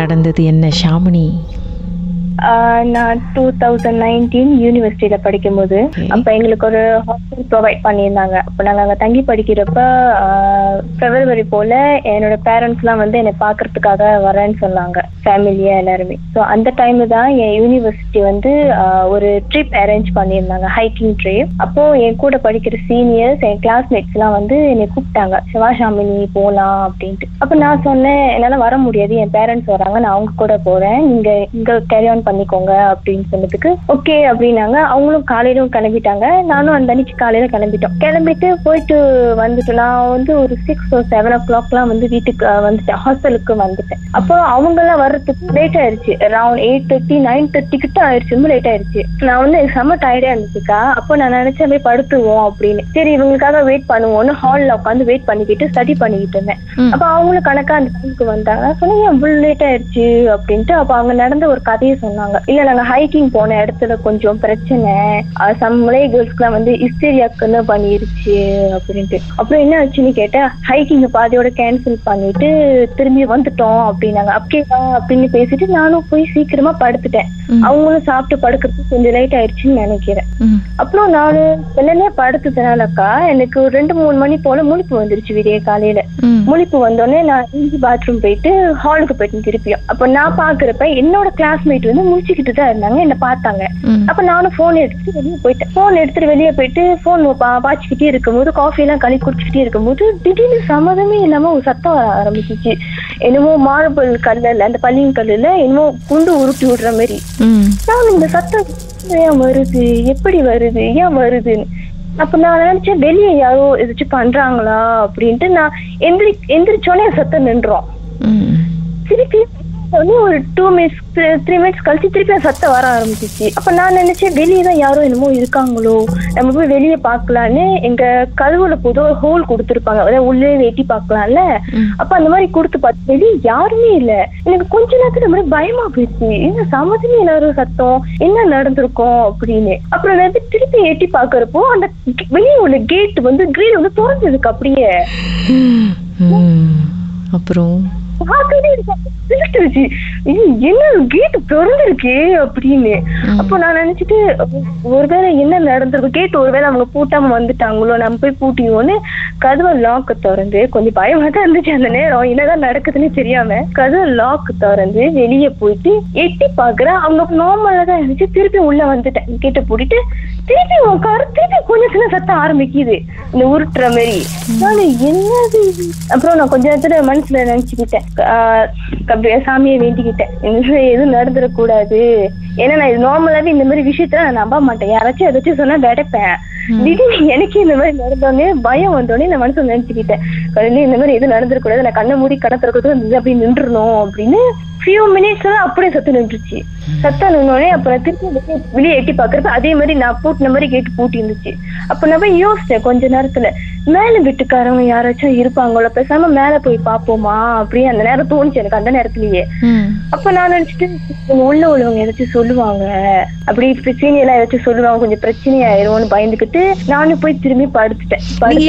நடந்தது என்ன ஷாமினி? நான் டூ தௌசண்ட் நைன்டீன் யூனிவர்சிட்டியில படிக்கும்போது. அப்ப எங்களுக்கு ஒரு ஹாஸ்டல் ப்ரொவைட் பண்ணியிருந்தாங்க. அப்ப நாங்க அங்க தங்கி படிக்கிறப்ப பிப்ரவரி போல என்னோட பேரண்ட்ஸ் எல்லாம் வந்து என்னை பாக்குறதுக்காக வரேன்னு சொன்னாங்க. ஃபேமிலியா எல்லாருமே. ஸோ அந்த டைம்ல தான் என் யூனிவர்சிட்டி வந்து ஒரு ட்ரிப் அரேஞ்ச் பண்ணியிருந்தாங்க. ஹைக்கிங் ட்ரிப் அப்போ என் கூட படிக்கிற சீனியர்ஸ் என் கிளாஸ்மேட்ஸ் எல்லாம் வந்து என்னை கூப்பிட்டாங்க. சிவாஷாமினி போகலாம் அப்படின்ட்டு. அப்போ நான் சொன்னேன் என்னால் வர முடியாது. என் பேரண்ட்ஸ் வராங்க. நான் அவங்க கூட போறேன். நீங்க இங்க கேரி ஆன் பண்ணிக்கோங்க அப்படின்னு சொன்னதுக்கு ஓகே அப்படின்னாங்க. அவங்களும் காலையிலும் கிளம்பிட்டாங்க. நானும் அந்த அன்னைக்கு காலையில கிளம்பிட்டோம். கிளம்பிட்டு போயிட்டு வந்துட்டு நான் வந்து ஒரு சிக்ஸ் ஒரு செவன் ஓ கிளாக்லாம் வந்து வீட்டுக்கு வந்துட்டேன். ஹாஸ்டலுக்கு வந்துட்டேன். அப்போ அவங்க எல்லாம் வர்றதுக்கு லேட் ஆயிருச்சு. Around eight thirty nine thirty கிட்ட ஆயிருச்சு. ரொம்ப லேட் ஆயிருச்சு. நான் வந்து செம்ம டயர்டா இருந்துச்சுக்கா அப்போ நான் நினைச்சேன் போய் படுத்துவோம் அப்படின்னு. சரி இவங்களுக்காக வெயிட் பண்ணுவோம்னு ஹால்ல உட்காந்து வெயிட் பண்ணிக்கிட்டு ஸ்டடி பண்ணிக்கிட்டு இருந்தேன். அப்ப அவங்களும் கணக்கா அந்த டைமுக்கு வந்தாங்க. ஏன் இவ்வளவு லேட் ஆயிருச்சு? அப்படின்ட்டு அப்ப அவங்க நடந்த ஒரு கதையை சொன்னாங்க. இல்ல நாங்க ஹைக்கிங் போன இடத்துல கொஞ்சம் பிரச்சனை. சம் மலை கேர்ள்ஸ்க்குலாம் வந்து இஸ்டேரியாக்குன்னு பண்ணிருச்சு அப்படின்ட்டு. அப்புறம் என்ன ஆச்சுன்னு கேட்டேன் ஹைக்கிங் பாதியோட கேன்சல் பண்ணிட்டு திரும்பி வந்துட்டோம் அப்படின்னாங்க. அப்படியா அப்படின்னு பேசிட்டு நானும் போய் சீக்கிரமா படுத்துட்டேன். அவங்களும் சாப்பிட்டு படுக்கிறதுக்கு கொஞ்சம் லேட் ஆயிடுச்சுன்னு நினைக்கிறேன். அப்புறம் நானு வெள்ளனே படுத்ததுனாலக்கா எனக்கு ஒரு ரெண்டு மூணு மணி போல முழிப்பு வந்துருச்சு விடிய காலையில. முழிப்பு வந்தோடனே நான் இஞ்சி பாத்ரூம் போயிட்டு ஹாலுக்கு போயிட்டு திருப்பியும். அப்ப நான் பாக்குறப்ப என்னோட கிளாஸ்மேட் வந்து முடிச்சுக்கிட்டு தான் இருந்தாங்க என்ன பார்த்தாங்க. அப்ப நானும் போன் எடுத்துட்டு வெளியே போயிட்டேன். போன் எடுத்துட்டு வெளியே போயிட்டு போன் பாய்ச்சிக்கிட்டே இருக்கும்போது காஃபி எல்லாம் களி குடிச்சிக்கிட்டே இருக்கும்போது திடீர்னு சம்மதமே இல்லாம ஒரு சத்தம் வர ஆரம்பிச்சிச்சு. என்னமோ மார்பிள் கல்லுல அந்த பள்ளியின் கல்லுல என்னமோ குண்டு உருட்டி விடுற மாதிரி. நான் இந்த சத்தம் ஏன் வருது? எப்படி வருது? ஏன் வருதுன்னு. அப்ப நான் நினைச்சேன் வெளியே யாரோ ஏதாச்சும் பண்றாங்களா அப்படின்ட்டு நான் எந்திரி எந்திரிச்சோடனே சத்தம் நின்றோம் திருப்பி வந்து ஒரு டூ மினிட்ஸ் த்ரீ மினிட்ஸ் கழிச்சு திருப்பி சத்தம் வர ஆரம்பிச்சிச்சு. அப்ப நான் நினைச்சேன் வெளியே தான் யாரோ என்னமோ இருக்காங்களோ நம்ம போய் வெளியே பார்க்கலான்னு எங்க கதவுல பொதுவா ஒரு ஹோல் கொடுத்துருப்பாங்க. அதாவது உள்ளே வெட்டி பார்க்கலாம்ல. அப்ப அந்த மாதிரி கொடுத்து பார்த்து வெளியே யாருமே இல்ல. எனக்கு கொஞ்ச நேரத்துல மாதிரி பயமா போயிடுச்சு. என்ன சம்மதமே எல்லாரும் சத்தம் என்ன நடந்திருக்கும் அப்படின்னு. அப்புறம் வந்து திருப்பி எட்டி பாக்குறப்போ அந்த வெளியே உள்ள கேட் வந்து கிரீன் வந்து திறந்ததுக்கு அப்படியே. அப்புறம்? பார்க்கவே சிரிச்சிருச்சு ஐயோ, என்ன கேட் திறந்திருக்கே அப்படின்னு. அப்போ நான் நினைச்சிட்டு ஒருவேளை என்ன நடந்திருக்கும்? கேட் ஒருவேளை அவங்க பூட்டாம வந்துட்டாங்களோ? நம்ம போய் பூட்டிடுவோன்னு கதவை லாக் திறந்து கொஞ்சம் பயமா தான் இருந்துச்சு அந்த நேரம். என்னதான் நடக்குதுன்னு தெரியாம கதவை லாக் திறந்து வெளியே போயிட்டு எட்டி பாக்குறேன் அவங்க நார்மலா தான் இருந்துச்சு. திருப்பி உள்ள வந்துட்டேன். கேட்ட பூட்டிட்டு திருப்பி உட்கார திருப்பி கொஞ்சம் சின்ன சத்தம் ஆரம்பிக்குது. இந்த உருட்டுற மாதிரி நான் என்னது? அப்புறம் நான் கொஞ்ச நேரத்துல மனசுல நினைச்சுக்கிட்டேன். சாமியை வேண்டிக்கிட்டேன். எதுவும் நடந்துடக்கூடாது. ஏன்னா நான் இது நார்மலாவே இந்த மாதிரி விஷயத்த நான் நம்ப மாட்டேன். யாராச்சும் ஏதாச்சும் சொன்னா விடப்பேன் திடீர்னு எனக்கு இந்த மாதிரி நடந்தோடனே பயம் வந்தோடனே நான் மனசுல நினைச்சுக்கிட்டேன். கடவுளே இந்த மாதிரி எதுவும் நடந்துடக்கூடாது. நான் கண்ணை மூடி கடை திறக்கிறது அப்படி நின்றுணும் அப்படின்னு ஃபியூ மினிட்ஸ்ல அப்படியே சத்தம் நின்றுச்சு. சத்தம் நின்னோடனே அப்புறம் திருப்பி வெளியே- வெளியே எட்டி பாக்குறப்ப அதே மாதிரி நான் பூட்டின மாதிரி கேட்டு பூட்டி இருந்துச்சு அப்ப நான் போய் யோசிச்சேன் கொஞ்ச நேரத்துல. மேல வீட்டுக்காரவங்க யாராச்சும் இருப்பாங்களோ பேசாம மேல போய் பாப்போமா அப்படியே அந்த நேரம் தோணுச்சு எனக்கு அந்த நேரத்திலேயே. அப்ப நான் நினைச்சிட்டு உள்ள உள்ளவங்க ஏதாச்சும் சொல்லுவாங்க. அப்படி பிரச்சனை எல்லாம் ஏதாச்சும் சொல்லுவாங்க கொஞ்சம் பிரச்சனை ஆயிரும்னு பயந்துக்கிட்டு நானும் போய் திரும்பி படுத்துட்டேன்.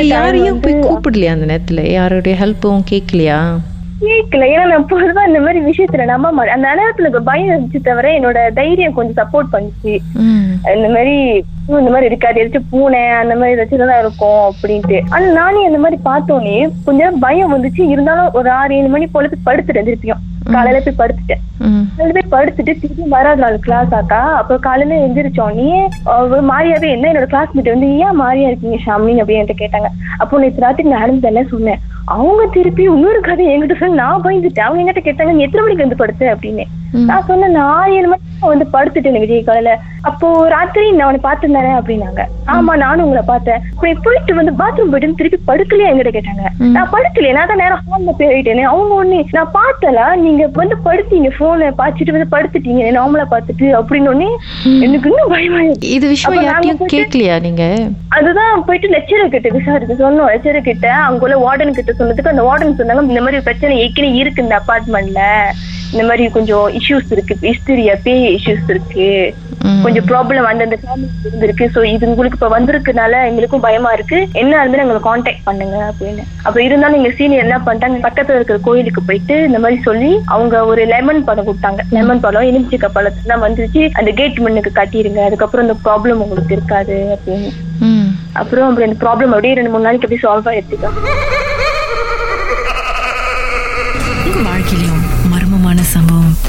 யாரையும் போய் கூப்பிடலையா அந்த நேரத்துல? யாருடைய ஹெல்ப்பும் கேட்கலையா? கேட்கல ஏன்னா நான் பொதுவா இந்த மாதிரி விஷயத்துல நம்ப மாட்டேன் அந்த நேரத்துல எனக்கு பயம் இருந்துச்சு தவிர என்னோட தைரியம் கொஞ்சம் சப்போர்ட் பண்ணுச்சு. இந்த மாதிரி "ஐயோ, இந்த மாதிரி இருக்காது. ஏதாச்சும் பூனை அந்த மாதிரி ஏதாச்சும் தான் இருக்கும் அப்படின்ட்டு. ஆனா நானே அந்த மாதிரி பார்த்தோன்னே கொஞ்ச நேரம் பயம் வந்துச்சு. இருந்தாலும் ஒரு ஆறு ஏழு மணி போல போய் படுத்துட்டேன் திருப்பியும் காலையில போய் படுத்துட்டேன். காலையில போய் படுத்துட்டு திருப்பி மறாவது நாள் கிளாஸ் ஆக்கா அப்புறம் காலையில எந்திரிச்சோடனே அவ மாரியாவே என்ன என்னோட கிளாஸ்மேட் வந்து ஏன் மாரியா இருக்கீங்க ஷாமின்? அப்படின்னு கேட்டாங்க. அப்போ நேற்று ராத்திரி நடந்ததெல்லாம் சொன்னேன். அவங்க திருப்பி இன்னொரு கதை என்கிட்ட சொல்லி நான் பயந்துட்டேன். அவங்க என்கிட்ட கேட்டாங்க நீ எத்தனை மணிக்கு வந்து படுத்த? அப்படின்னு. நான் சொன்னேன் நான் ஏழு மணிக்கு வந்து படுத்துட்டேன் விஜய் காலையில. அப்போ ராத்திரி நான் உன்னை பார்த்திருந்தானே அப்படின்னாங்க. ஆமா நானும் உங்களை பார்த்தேன். அப்படி போயிட்டு வந்து பாத்ரூம் போயிட்டு திருப்பி படுக்கலையா? என்கிட்ட கேட்டாங்க. நான் படுக்கலையே நான் தான் நேரம் ஹால்ல போயிட்டேனே. அவங்க ஒண்ணு நான் பார்த்தல நீங்க வந்து படுத்தீங்க போனை பாய்ச்சிட்டு வந்து படுத்துட்டீங்க நார்மலா பார்த்துட்டு அப்படின்னு ஒன்னே எனக்கு இன்னும் பயமா இது விஷயம் யார்ட்டையும் கேட்கலையா நீங்க? அதுதான் போயிட்டு லெக்சரர் கிட்ட விசாரிக்க சொன்னோம். லெக்சரர் கிட்ட அங்குள்ள வார்டன் கிட்ட சொன்னதுக்கு அந்த வார்டன் சொன்னாங்க இந்த மாதிரி பிரச்சனை ஏற்கனவே இருக்கு இந்த அபார்ட்மெண்ட்ல இந்த மாதிரி கொஞ்சம் இஷ்யூஸ் இருக்கு. ஹிஸ்டரியா பேய் இஷ்யூஸ் இருக்கு. கொஞ்சம் ப்ராப்ளம் அந்தந்த ஃபேமிலி இருந்திருக்கு. சோ இது உங்களுக்கு இப்ப வந்திருக்கனால எங்களுக்கும் பயமா இருக்கு. என்ன இருந்தாலும் எங்களை காண்டாக்ட் பண்ணுங்க அப்படின்னு. அப்ப இருந்தாலும் எங்க சீனியர் என்ன பண்ணிட்டாங்க பக்கத்துல இருக்கிற கோயிலுக்கு போயிட்டு இந்த மாதிரி சொல்லி அவங்க ஒரு லெமன் பழம் கொடுத்தாங்க. லெமன் பழம் எலுமிச்சிக்க பழத்தை தான் வந்துருச்சு. அந்த கேட் மண்ணுக்கு கட்டிடுங்க. அதுக்கப்புறம் இந்த ப்ராப்ளம் உங்களுக்கு இருக்காது அப்படின்னு. அப்புறம் அப்படி அந்த ப்ராப்ளம் அப்படியே ரெண்டு மூணு நாளைக்கு அப்படியே சால்வ் ஆயிடுச்சுக்கா. Sambon.